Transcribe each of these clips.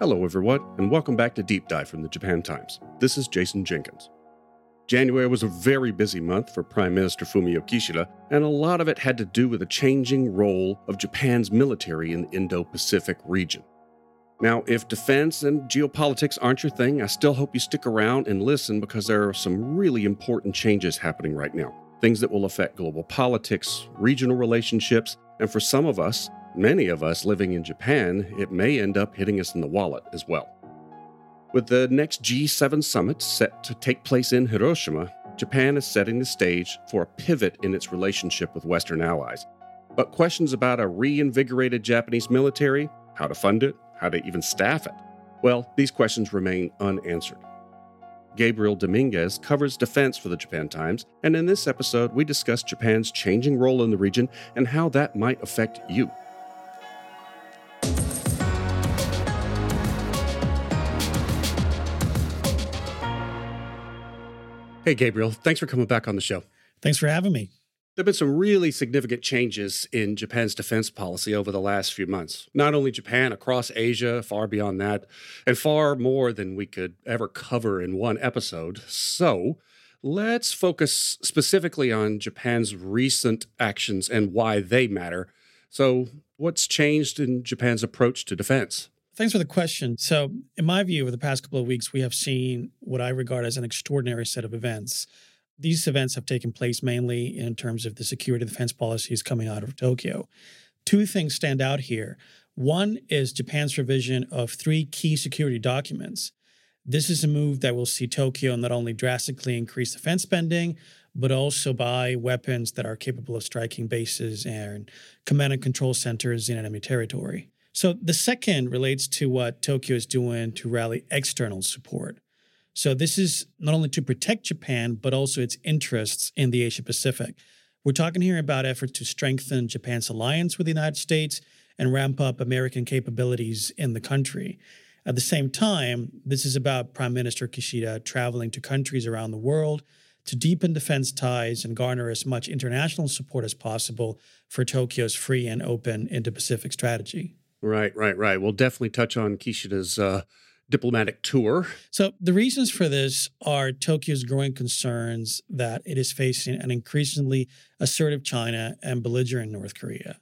Hello, everyone, and welcome back to Deep Dive from the Japan Times. This is Jason Jenkins. January was a very busy month for Prime Minister Fumio Kishida, and a lot of it had to do with the changing role of Japan's military in the Indo Pacific region. Now, if defense and geopolitics aren't your thing, I still hope you stick around and listen because there are some really important changes happening right now. Things that will affect global politics, regional relationships, and for some of us, many of us living in Japan, it may end up hitting us in the wallet as well. With the next G7 summit set to take place in Hiroshima, Japan is setting the stage for a pivot in its relationship with Western allies. But questions about a reinvigorated Japanese military, how to fund it, how to even staff it, well, these questions remain unanswered. Gabriel Dominguez covers defense for the Japan Times, and in this episode, we discuss Japan's changing role in the region and how that might affect you. Hey, Gabriel, thanks for coming back on the show. Thanks for having me. There have been some really significant changes in Japan's defense policy over the last few months. Not only Japan, across Asia, far beyond that, and far more than we could ever cover in one episode. So, let's focus specifically on Japan's recent actions and why they matter. So, what's changed in Japan's approach to defense? Thanks for the question. So, in my view, over the past couple of weeks, we have seen what I regard as an extraordinary set of events. These events have taken place mainly in terms of the security defense policies coming out of Tokyo. Two things stand out here. One is Japan's revision of three key security documents. This is a move that will see Tokyo not only drastically increase defense spending, but also buy weapons that are capable of striking bases and command and control centers in enemy territory. So the second relates to what Tokyo is doing to rally external support. So this is not only to protect Japan, but also its interests in the Asia Pacific. We're talking here about efforts to strengthen Japan's alliance with the United States and ramp up American capabilities in the country. At the same time, this is about Prime Minister Kishida traveling to countries around the world to deepen defense ties and garner as much international support as possible for Tokyo's free and open Indo Pacific strategy. Right, right, right. We'll definitely touch on Kishida's uh, diplomatic tour. So, the reasons for this are Tokyo's growing concerns that it is facing an increasingly assertive China and belligerent North Korea.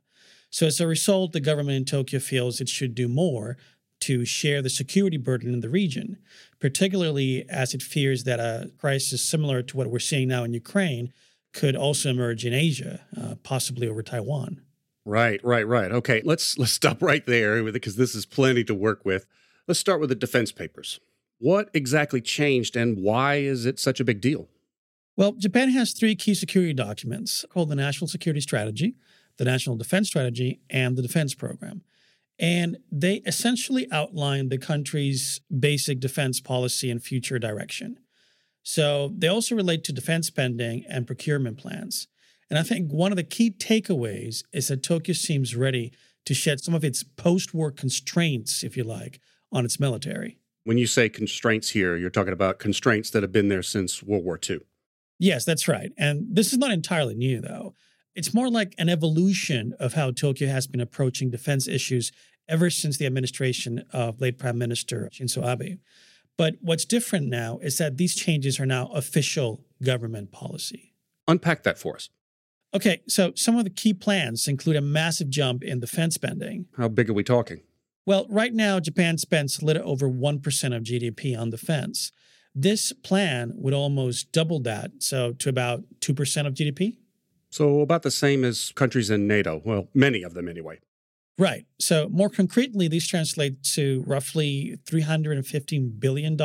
So, as a result, the government in Tokyo feels it should do more to share the security burden in the region, particularly as it fears that a crisis similar to what we're seeing now in Ukraine could also emerge in Asia, uh, possibly over Taiwan. Right, right, right. Okay, let's let's stop right there because this is plenty to work with. Let's start with the defense papers. What exactly changed and why is it such a big deal? Well, Japan has three key security documents called the National Security Strategy, the National Defense Strategy, and the Defense Program. And they essentially outline the country's basic defense policy and future direction. So they also relate to defense spending and procurement plans. And I think one of the key takeaways is that Tokyo seems ready to shed some of its post war constraints, if you like, on its military. When you say constraints here, you're talking about constraints that have been there since World War II. Yes, that's right. And this is not entirely new, though. It's more like an evolution of how Tokyo has been approaching defense issues ever since the administration of late Prime Minister Shinzo Abe. But what's different now is that these changes are now official government policy. Unpack that for us. Okay, so some of the key plans include a massive jump in defense spending. How big are we talking? Well, right now, Japan spends a little over 1% of GDP on defense. This plan would almost double that, so to about 2% of GDP. So, about the same as countries in NATO. Well, many of them anyway. Right. So, more concretely, these translate to roughly $315 billion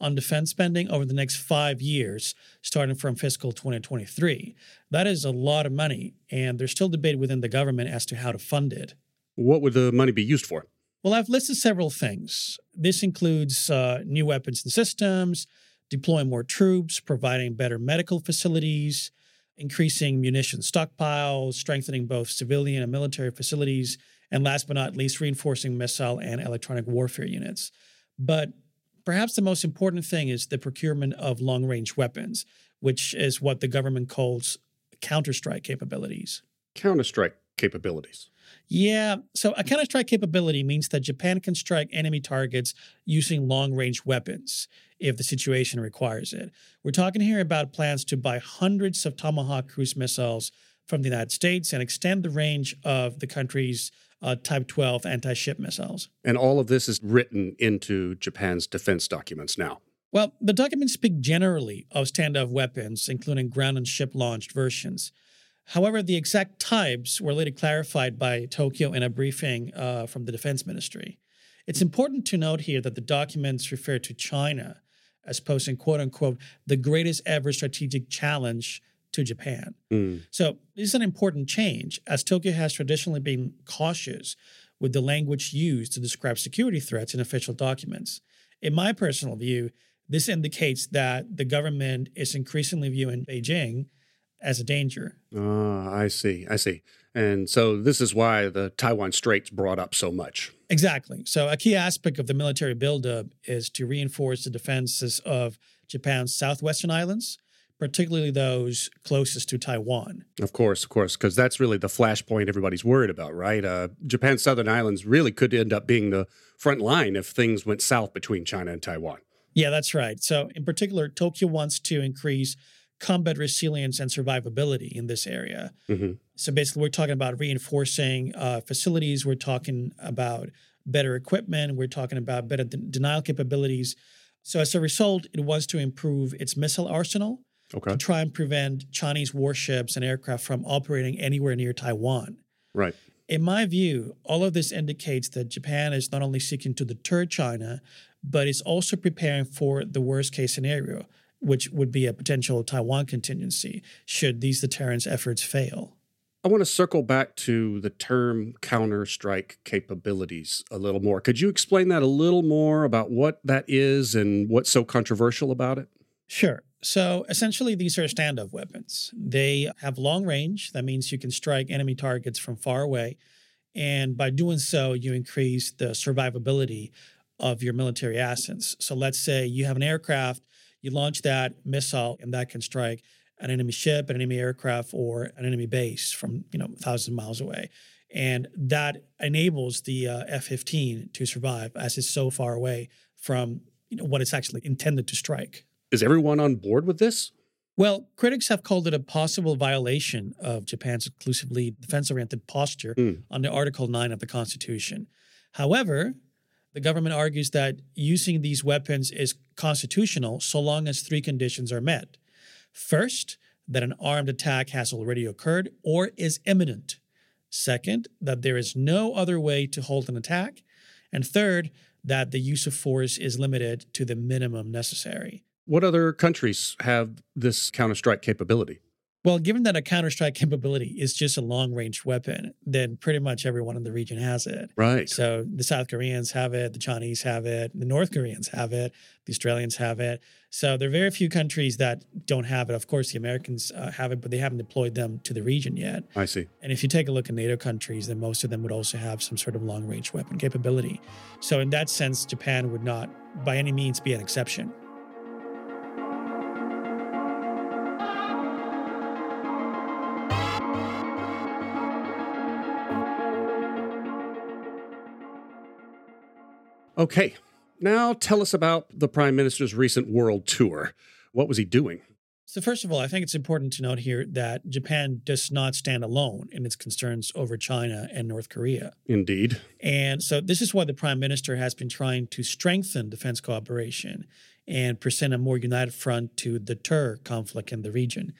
on defense spending over the next five years, starting from fiscal 2023. That is a lot of money, and there's still debate within the government as to how to fund it. What would the money be used for? Well, I've listed several things. This includes uh, new weapons and systems, deploying more troops, providing better medical facilities, increasing munition stockpiles, strengthening both civilian and military facilities, and last but not least, reinforcing missile and electronic warfare units. But Perhaps the most important thing is the procurement of long range weapons, which is what the government calls counterstrike capabilities. Counterstrike capabilities. Yeah, so a counterstrike capability means that Japan can strike enemy targets using long range weapons if the situation requires it. We're talking here about plans to buy hundreds of Tomahawk cruise missiles from the United States and extend the range of the country's uh, Type 12 anti ship missiles. And all of this is written into Japan's defense documents now. Well, the documents speak generally of standoff weapons, including ground and ship launched versions. However, the exact types were later clarified by Tokyo in a briefing uh, from the Defense Ministry. It's important to note here that the documents refer to China as posing, quote unquote, the greatest ever strategic challenge to Japan. Mm. So, this is an important change, as Tokyo has traditionally been cautious with the language used to describe security threats in official documents. In my personal view, this indicates that the government is increasingly viewing Beijing as a danger. Ah, I see. I see. And so this is why the Taiwan Straits brought up so much. Exactly. So a key aspect of the military buildup is to reinforce the defenses of Japan's southwestern islands, particularly those closest to Taiwan. Of course, of course, because that's really the flashpoint everybody's worried about, right? Uh, Japan's southern islands really could end up being the front line if things went south between China and Taiwan. Yeah, that's right. So, in particular, Tokyo wants to increase combat resilience and survivability in this area. Mm-hmm. So basically, we're talking about reinforcing uh, facilities. We're talking about better equipment. We're talking about better de- denial capabilities. So as a result, it wants to improve its missile arsenal okay. to try and prevent Chinese warships and aircraft from operating anywhere near Taiwan. Right. In my view, all of this indicates that Japan is not only seeking to deter China, but is also preparing for the worst case scenario, which would be a potential Taiwan contingency should these deterrence efforts fail. I want to circle back to the term counter strike capabilities a little more. Could you explain that a little more about what that is and what's so controversial about it? Sure. So essentially, these are standoff weapons. They have long range. That means you can strike enemy targets from far away. And by doing so, you increase the survivability of your military assets. So let's say you have an aircraft you launch that missile, and that can strike an enemy ship, an enemy aircraft, or an enemy base from you know thousands of miles away, and that enables the uh, F-15 to survive as it's so far away from you know what it's actually intended to strike. Is everyone on board with this? Well, critics have called it a possible violation of Japan's exclusively defense oriented posture mm. under Article 9 of the Constitution. However, the government argues that using these weapons is constitutional so long as three conditions are met. First, that an armed attack has already occurred or is imminent. Second, that there is no other way to hold an attack. And third, that the use of force is limited to the minimum necessary. What other countries have this counter-strike capability? Well, given that a counter strike capability is just a long range weapon, then pretty much everyone in the region has it. Right. So the South Koreans have it, the Chinese have it, the North Koreans have it, the Australians have it. So there are very few countries that don't have it. Of course, the Americans uh, have it, but they haven't deployed them to the region yet. I see. And if you take a look at NATO countries, then most of them would also have some sort of long range weapon capability. So in that sense, Japan would not by any means be an exception. Okay, now tell us about the Prime Minister's recent world tour. What was he doing? So, first of all, I think it's important to note here that Japan does not stand alone in its concerns over China and North Korea. Indeed. And so, this is why the Prime Minister has been trying to strengthen defense cooperation and present a more united front to deter conflict in the region.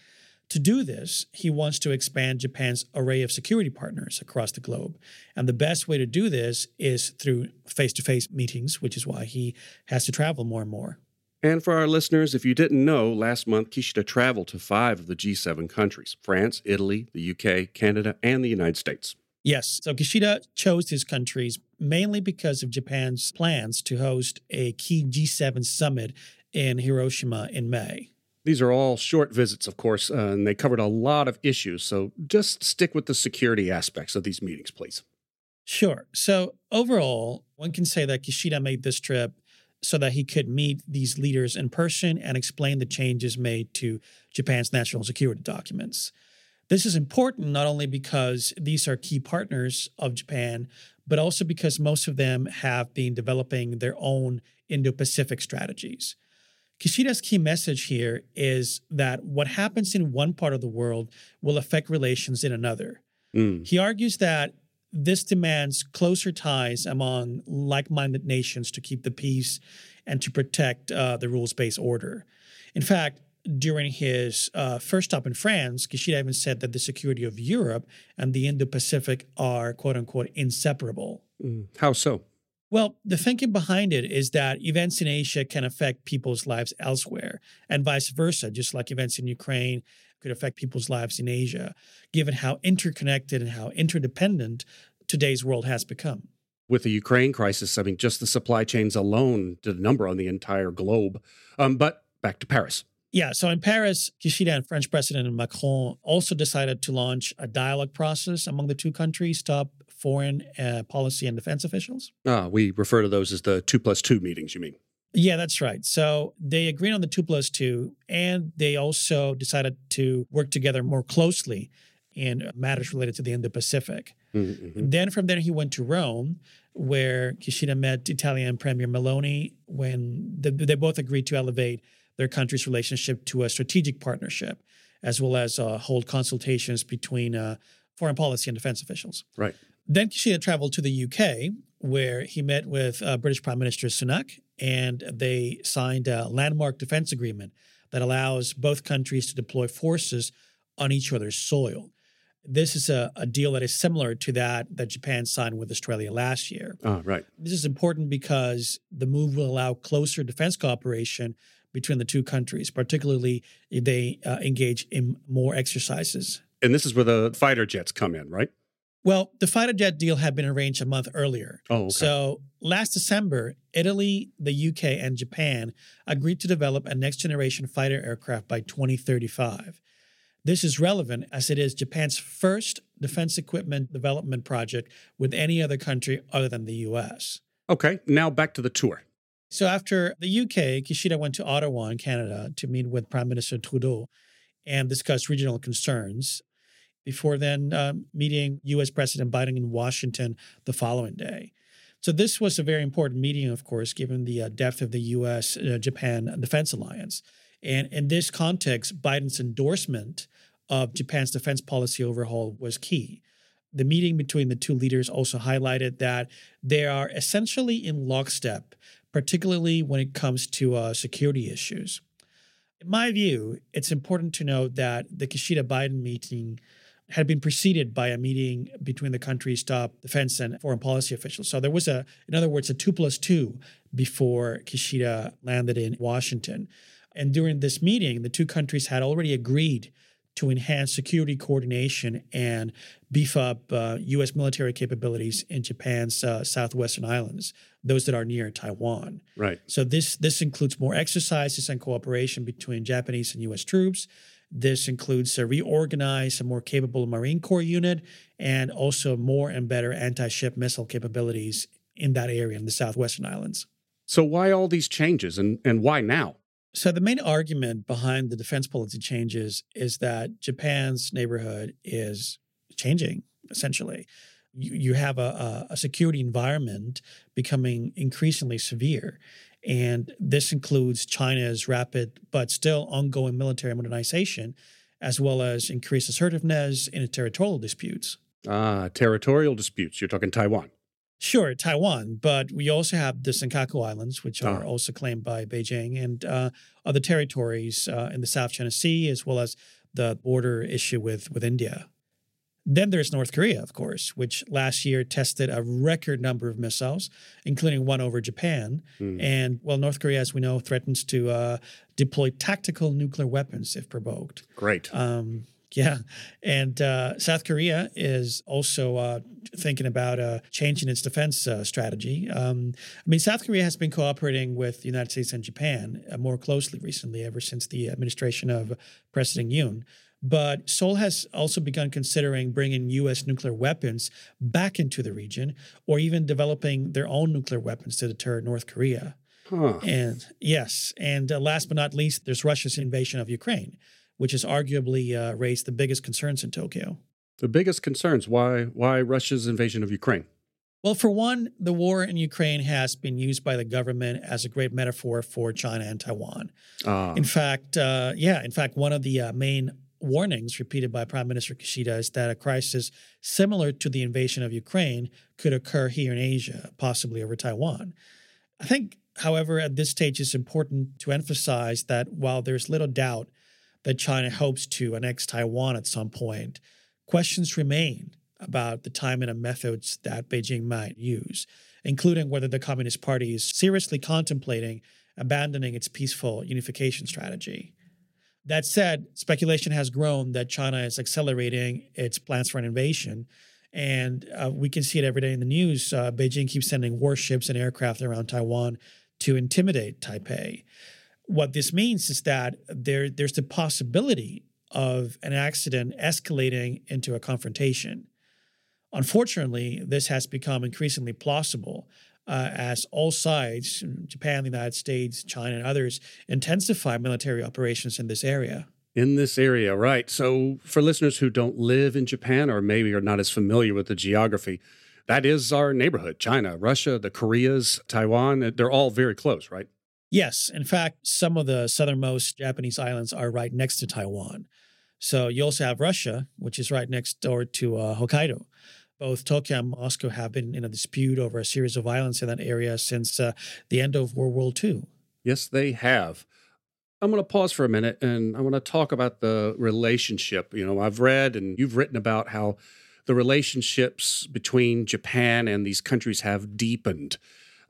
To do this, he wants to expand Japan's array of security partners across the globe. And the best way to do this is through face to face meetings, which is why he has to travel more and more. And for our listeners, if you didn't know, last month Kishida traveled to five of the G7 countries France, Italy, the UK, Canada, and the United States. Yes. So Kishida chose these countries mainly because of Japan's plans to host a key G7 summit in Hiroshima in May. These are all short visits, of course, uh, and they covered a lot of issues. So just stick with the security aspects of these meetings, please. Sure. So overall, one can say that Kishida made this trip so that he could meet these leaders in person and explain the changes made to Japan's national security documents. This is important not only because these are key partners of Japan, but also because most of them have been developing their own Indo Pacific strategies. Kishida's key message here is that what happens in one part of the world will affect relations in another. Mm. He argues that this demands closer ties among like minded nations to keep the peace and to protect uh, the rules based order. In fact, during his uh, first stop in France, Kishida even said that the security of Europe and the Indo Pacific are quote unquote inseparable. Mm. How so? Well, the thinking behind it is that events in Asia can affect people's lives elsewhere, and vice versa, just like events in Ukraine could affect people's lives in Asia, given how interconnected and how interdependent today's world has become. With the Ukraine crisis, I mean, just the supply chains alone did a number on the entire globe. Um, but back to Paris. Yeah, so in Paris, Kishida and French President Macron also decided to launch a dialogue process among the two countries, top foreign uh, policy and defense officials. Ah, we refer to those as the two plus two meetings, you mean? Yeah, that's right. So they agreed on the two plus two, and they also decided to work together more closely in matters related to the Indo Pacific. Mm-hmm. Then from there, he went to Rome, where Kishida met Italian Premier Meloni when the, they both agreed to elevate their country's relationship to a strategic partnership, as well as uh, hold consultations between uh, foreign policy and defense officials. Right. Then Kishida traveled to the UK, where he met with uh, British Prime Minister Sunak, and they signed a landmark defense agreement that allows both countries to deploy forces on each other's soil. This is a, a deal that is similar to that that Japan signed with Australia last year. Oh, right. This is important because the move will allow closer defense cooperation between the two countries, particularly if they uh, engage in more exercises. And this is where the fighter jets come in, right? Well, the fighter jet deal had been arranged a month earlier. Oh, okay. So last December, Italy, the UK, and Japan agreed to develop a next generation fighter aircraft by 2035. This is relevant as it is Japan's first defense equipment development project with any other country other than the US. Okay, now back to the tour. So after the UK, Kishida went to Ottawa in Canada to meet with Prime Minister Trudeau and discuss regional concerns before then um, meeting US President Biden in Washington the following day. So this was a very important meeting, of course, given the uh, depth of the U.S. Uh, Japan defense alliance. And in this context, Biden's endorsement of Japan's defense policy overhaul was key. The meeting between the two leaders also highlighted that they are essentially in lockstep particularly when it comes to uh, security issues. In my view, it's important to note that the Kishida Biden meeting had been preceded by a meeting between the country's top defense and foreign policy officials. So there was a, in other words, a two plus two before Kishida landed in Washington. And during this meeting, the two countries had already agreed to enhance security coordination and beef up uh, U.S. military capabilities in Japan's uh, southwestern islands, those that are near Taiwan. Right. So this this includes more exercises and cooperation between Japanese and U.S. troops. This includes a reorganized, a more capable Marine Corps unit, and also more and better anti-ship missile capabilities in that area in the southwestern islands. So why all these changes, and and why now? So, the main argument behind the defense policy changes is that Japan's neighborhood is changing, essentially. You, you have a, a security environment becoming increasingly severe. And this includes China's rapid but still ongoing military modernization, as well as increased assertiveness in territorial disputes. Ah, territorial disputes. You're talking Taiwan. Sure, Taiwan, but we also have the Senkaku Islands, which are oh. also claimed by Beijing, and uh, other territories uh, in the South China Sea, as well as the border issue with, with India. Then there's North Korea, of course, which last year tested a record number of missiles, including one over Japan. Mm. And well, North Korea, as we know, threatens to uh, deploy tactical nuclear weapons if provoked. Great. Um, yeah. And uh, South Korea is also uh, thinking about uh, changing its defense uh, strategy. Um, I mean, South Korea has been cooperating with the United States and Japan uh, more closely recently, ever since the administration of President Yoon. But Seoul has also begun considering bringing U.S. nuclear weapons back into the region or even developing their own nuclear weapons to deter North Korea. Huh. And yes, and uh, last but not least, there's Russia's invasion of Ukraine which has arguably uh, raised the biggest concerns in Tokyo. The biggest concerns why why Russia's invasion of Ukraine? Well, for one, the war in Ukraine has been used by the government as a great metaphor for China and Taiwan. Uh. In fact, uh, yeah, in fact, one of the uh, main warnings repeated by Prime Minister Kishida is that a crisis similar to the invasion of Ukraine could occur here in Asia, possibly over Taiwan. I think, however, at this stage it's important to emphasize that while there's little doubt that China hopes to annex Taiwan at some point, questions remain about the timing and methods that Beijing might use, including whether the Communist Party is seriously contemplating abandoning its peaceful unification strategy. That said, speculation has grown that China is accelerating its plans for an invasion. And uh, we can see it every day in the news. Uh, Beijing keeps sending warships and aircraft around Taiwan to intimidate Taipei. What this means is that there, there's the possibility of an accident escalating into a confrontation. Unfortunately, this has become increasingly plausible uh, as all sides, Japan, the United States, China, and others, intensify military operations in this area. In this area, right. So, for listeners who don't live in Japan or maybe are not as familiar with the geography, that is our neighborhood China, Russia, the Koreas, Taiwan. They're all very close, right? Yes. In fact, some of the southernmost Japanese islands are right next to Taiwan. So, you also have Russia, which is right next door to uh, Hokkaido both Tokyo and Moscow have been in a dispute over a series of violence in that area since uh, the end of World War II. Yes, they have. I'm going to pause for a minute and I want to talk about the relationship. You know, I've read and you've written about how the relationships between Japan and these countries have deepened.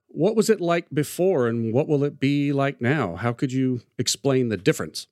What was it like before and what will it be like now? How could you explain the difference?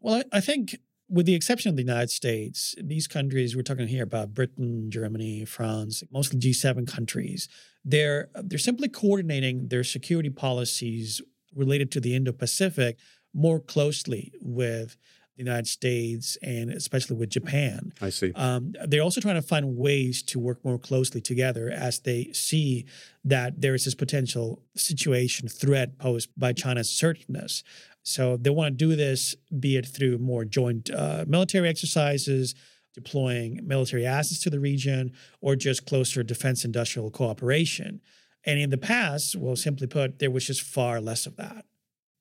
Well, I think with the exception of the United States, these countries we're talking here about Britain, Germany, France, mostly G7 countries, they're they're simply coordinating their security policies related to the Indo-Pacific more closely with the United States and especially with Japan. I see. Um, they're also trying to find ways to work more closely together as they see that there is this potential situation threat posed by China's assertiveness. So they want to do this, be it through more joint uh, military exercises, deploying military assets to the region, or just closer defense industrial cooperation. And in the past, well, simply put, there was just far less of that.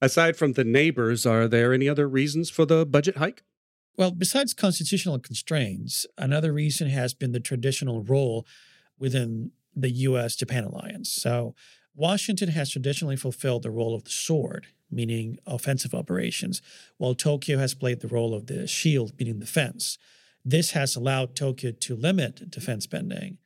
Aside from the neighbors, are there any other reasons for the budget hike? Well, besides constitutional constraints, another reason has been the traditional role within the US Japan alliance. So, Washington has traditionally fulfilled the role of the sword meaning offensive operations, while Tokyo has played the role of the shield, meaning the fence. This has allowed Tokyo to limit defense spending.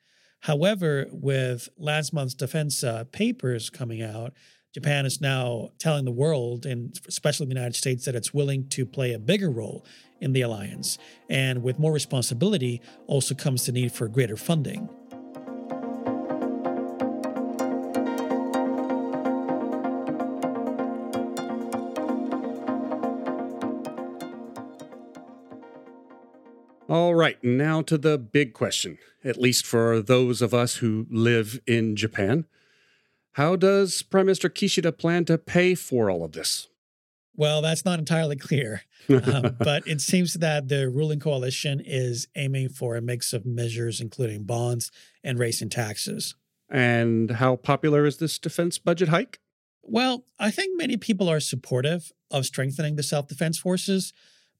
However, with last month's defense uh, papers coming out, Japan is now telling the world, and especially the United States, that it's willing to play a bigger role in the alliance. And with more responsibility also comes the need for greater funding. All right, now to the big question, at least for those of us who live in Japan. How does Prime Minister Kishida plan to pay for all of this? Well, that's not entirely clear, um, but it seems that the ruling coalition is aiming for a mix of measures, including bonds and raising taxes. And how popular is this defense budget hike? Well, I think many people are supportive of strengthening the self defense forces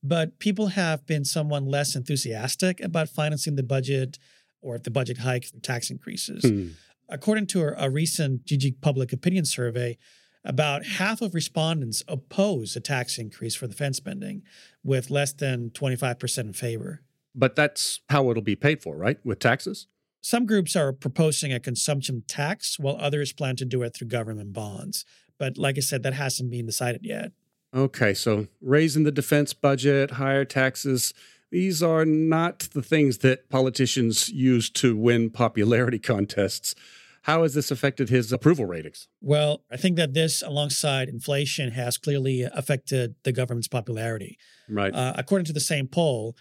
but people have been somewhat less enthusiastic about financing the budget or the budget hike through tax increases. Hmm. According to a, a recent Jiji public opinion survey, about half of respondents oppose a tax increase for defense spending, with less than 25% in favor. But that's how it'll be paid for, right? With taxes? Some groups are proposing a consumption tax, while others plan to do it through government bonds. But like I said, that hasn't been decided yet. Okay, so raising the defense budget, higher taxes, these are not the things that politicians use to win popularity contests. How has this affected his approval ratings? Well, I think that this, alongside inflation, has clearly affected the government's popularity. Right. Uh, according to the same poll,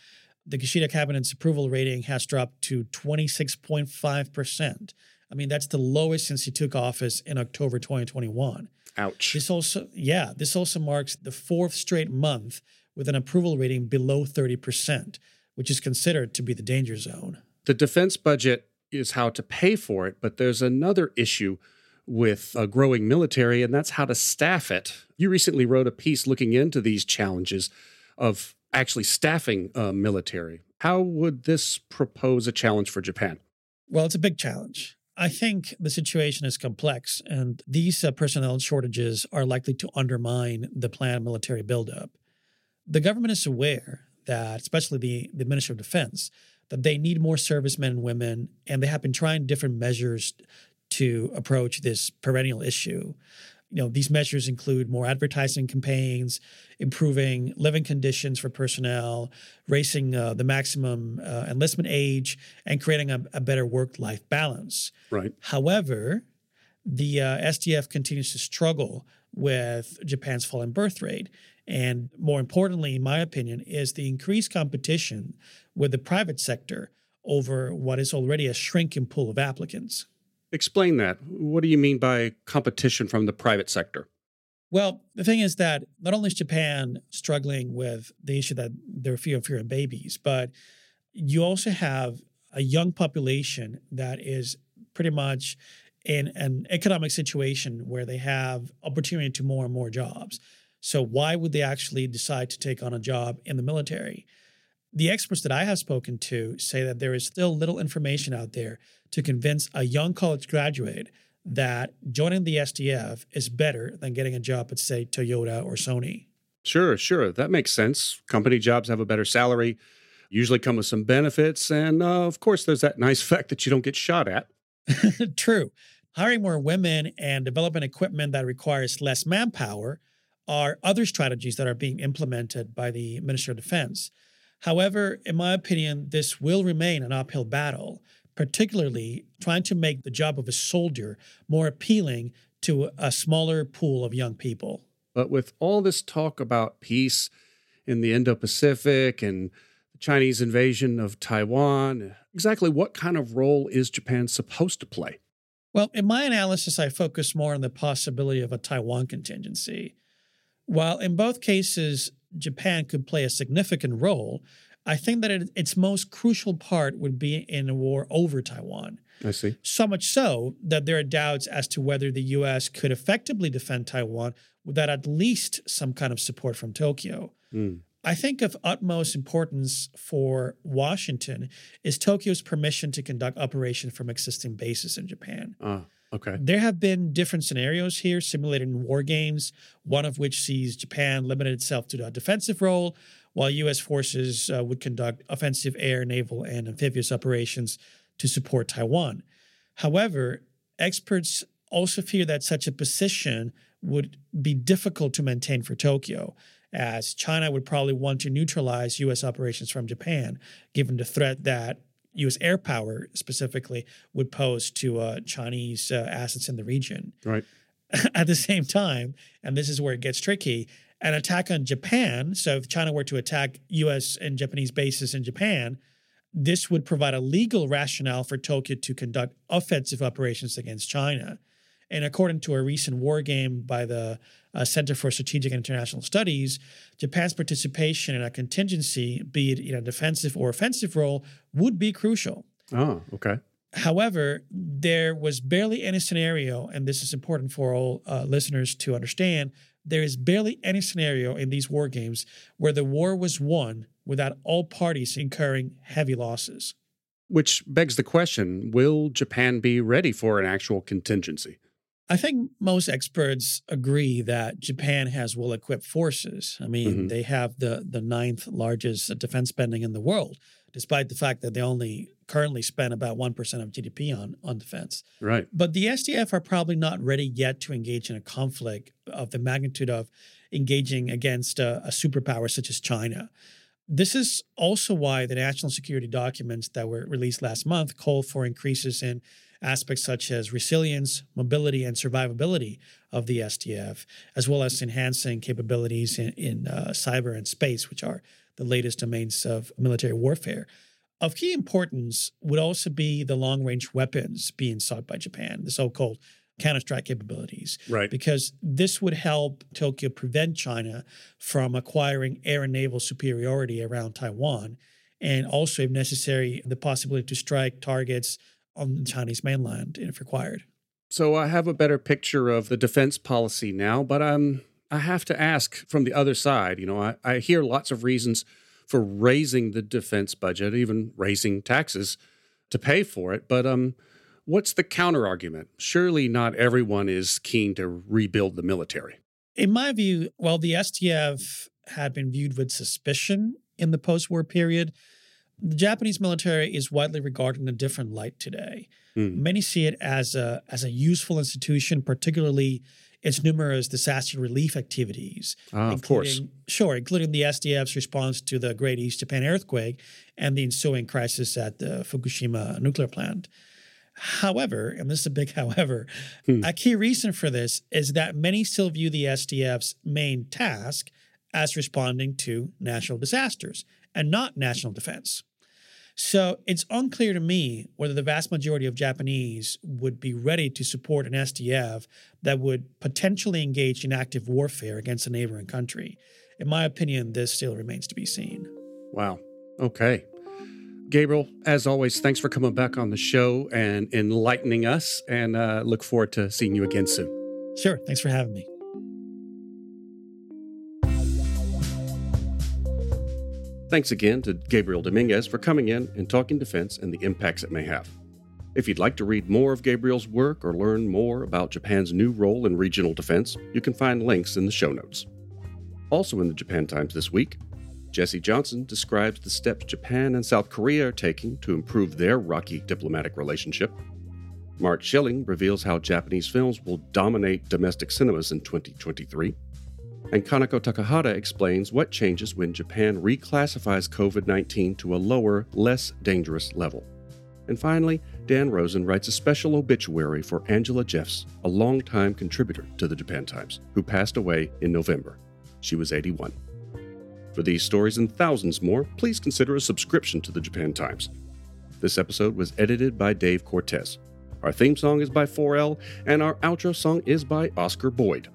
the Kishida cabinet's approval rating has dropped to 26.5%. I mean, that's the lowest since he took office in October 2021. Ouch. This also, yeah, this also marks the fourth straight month with an approval rating below 30%, which is considered to be the danger zone. The defense budget is how to pay for it, but there's another issue with a growing military, and that's how to staff it. You recently wrote a piece looking into these challenges of actually staffing a military. How would this propose a challenge for Japan? Well, it's a big challenge. I think the situation is complex, and these uh, personnel shortages are likely to undermine the planned military buildup. The government is aware that, especially the, the Ministry of Defense, that they need more servicemen and women, and they have been trying different measures to approach this perennial issue. You know, these measures include more advertising campaigns, improving living conditions for personnel, raising uh, the maximum uh, enlistment age, and creating a, a better work-life balance. Right. However, the uh, SDF continues to struggle with Japan's falling birth rate. And more importantly, in my opinion, is the increased competition with the private sector over what is already a shrinking pool of applicants. Explain that. What do you mean by competition from the private sector? Well, the thing is that not only is Japan struggling with the issue that there are fewer and fewer babies, but you also have a young population that is pretty much in an economic situation where they have opportunity to more and more jobs. So why would they actually decide to take on a job in the military? The experts that I have spoken to say that there is still little information out there to convince a young college graduate that joining the SDF is better than getting a job at, say, Toyota or Sony. Sure, sure. That makes sense. Company jobs have a better salary, usually come with some benefits. And uh, of course, there's that nice fact that you don't get shot at. True. Hiring more women and developing equipment that requires less manpower are other strategies that are being implemented by the Ministry of Defense. However, in my opinion, this will remain an uphill battle, particularly trying to make the job of a soldier more appealing to a smaller pool of young people. But with all this talk about peace in the Indo Pacific and the Chinese invasion of Taiwan, exactly what kind of role is Japan supposed to play? Well, in my analysis, I focus more on the possibility of a Taiwan contingency. While in both cases, Japan could play a significant role, I think that it, its most crucial part would be in a war over Taiwan. I see. So much so that there are doubts as to whether the U.S. could effectively defend Taiwan without at least some kind of support from Tokyo. Mm. I think of utmost importance for Washington is Tokyo's permission to conduct operations from existing bases in Japan. Uh. Okay. There have been different scenarios here simulated in war games, one of which sees Japan limited itself to a defensive role, while U.S. forces uh, would conduct offensive air, naval, and amphibious operations to support Taiwan. However, experts also fear that such a position would be difficult to maintain for Tokyo, as China would probably want to neutralize U.S. operations from Japan, given the threat that U.S. air power specifically would pose to uh, Chinese uh, assets in the region. Right. At the same time, and this is where it gets tricky, an attack on Japan. So if China were to attack U.S. and Japanese bases in Japan, this would provide a legal rationale for Tokyo to conduct offensive operations against China. And according to a recent war game by the uh, Center for Strategic and International Studies, Japan's participation in a contingency, be it in a defensive or offensive role, would be crucial. Oh, okay. However, there was barely any scenario, and this is important for all uh, listeners to understand. There is barely any scenario in these war games where the war was won without all parties incurring heavy losses. Which begs the question will Japan be ready for an actual contingency? I think most experts agree that Japan has well equipped forces. I mean, mm-hmm. they have the, the ninth largest defense spending in the world, despite the fact that they only currently spend about 1% of GDP on, on defense. Right. But the SDF are probably not ready yet to engage in a conflict of the magnitude of engaging against a, a superpower such as China. This is also why the national security documents that were released last month call for increases in aspects such as resilience, mobility, and survivability of the SDF, as well as enhancing capabilities in, in uh, cyber and space, which are the latest domains of military warfare. Of key importance would also be the long range weapons being sought by Japan, the so called counterstrike capabilities. Right. Because this would help Tokyo prevent China from acquiring air and naval superiority around Taiwan, and also, if necessary, the possibility to strike targets on the Chinese mainland if required. So I have a better picture of the defense policy now, but I'm I have to ask from the other side. You know, I, I hear lots of reasons for raising the defense budget, even raising taxes to pay for it. But um, what's the counter argument? Surely not everyone is keen to rebuild the military. In my view, while the SDF had been viewed with suspicion in the post war period, the Japanese military is widely regarded in a different light today. Mm. Many see it as a, as a useful institution, particularly its numerous disaster relief activities. Ah, of course. Sure, including the SDF's response to the Great East Japan earthquake and the ensuing crisis at the Fukushima nuclear plant. However, and this is a big however, hmm. a key reason for this is that many still view the SDF's main task as responding to natural disasters and not national defense. So it's unclear to me whether the vast majority of Japanese would be ready to support an SDF that would potentially engage in active warfare against a neighboring country. In my opinion, this still remains to be seen. Wow. Okay. Gabriel, as always, thanks for coming back on the show and enlightening us, and uh, look forward to seeing you again soon. Sure. Thanks for having me. Thanks again to Gabriel Dominguez for coming in and talking defense and the impacts it may have. If you'd like to read more of Gabriel's work or learn more about Japan's new role in regional defense, you can find links in the show notes. Also in the Japan Times this week, Jesse Johnson describes the steps Japan and South Korea are taking to improve their rocky diplomatic relationship. Mark Schilling reveals how Japanese films will dominate domestic cinemas in 2023. And Kanako Takahara explains what changes when Japan reclassifies COVID 19 to a lower, less dangerous level. And finally, Dan Rosen writes a special obituary for Angela Jeffs, a longtime contributor to the Japan Times, who passed away in November. She was 81. For these stories and thousands more, please consider a subscription to the Japan Times. This episode was edited by Dave Cortez. Our theme song is by 4L, and our outro song is by Oscar Boyd.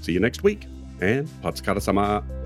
See you next week, ね、お疲れ様。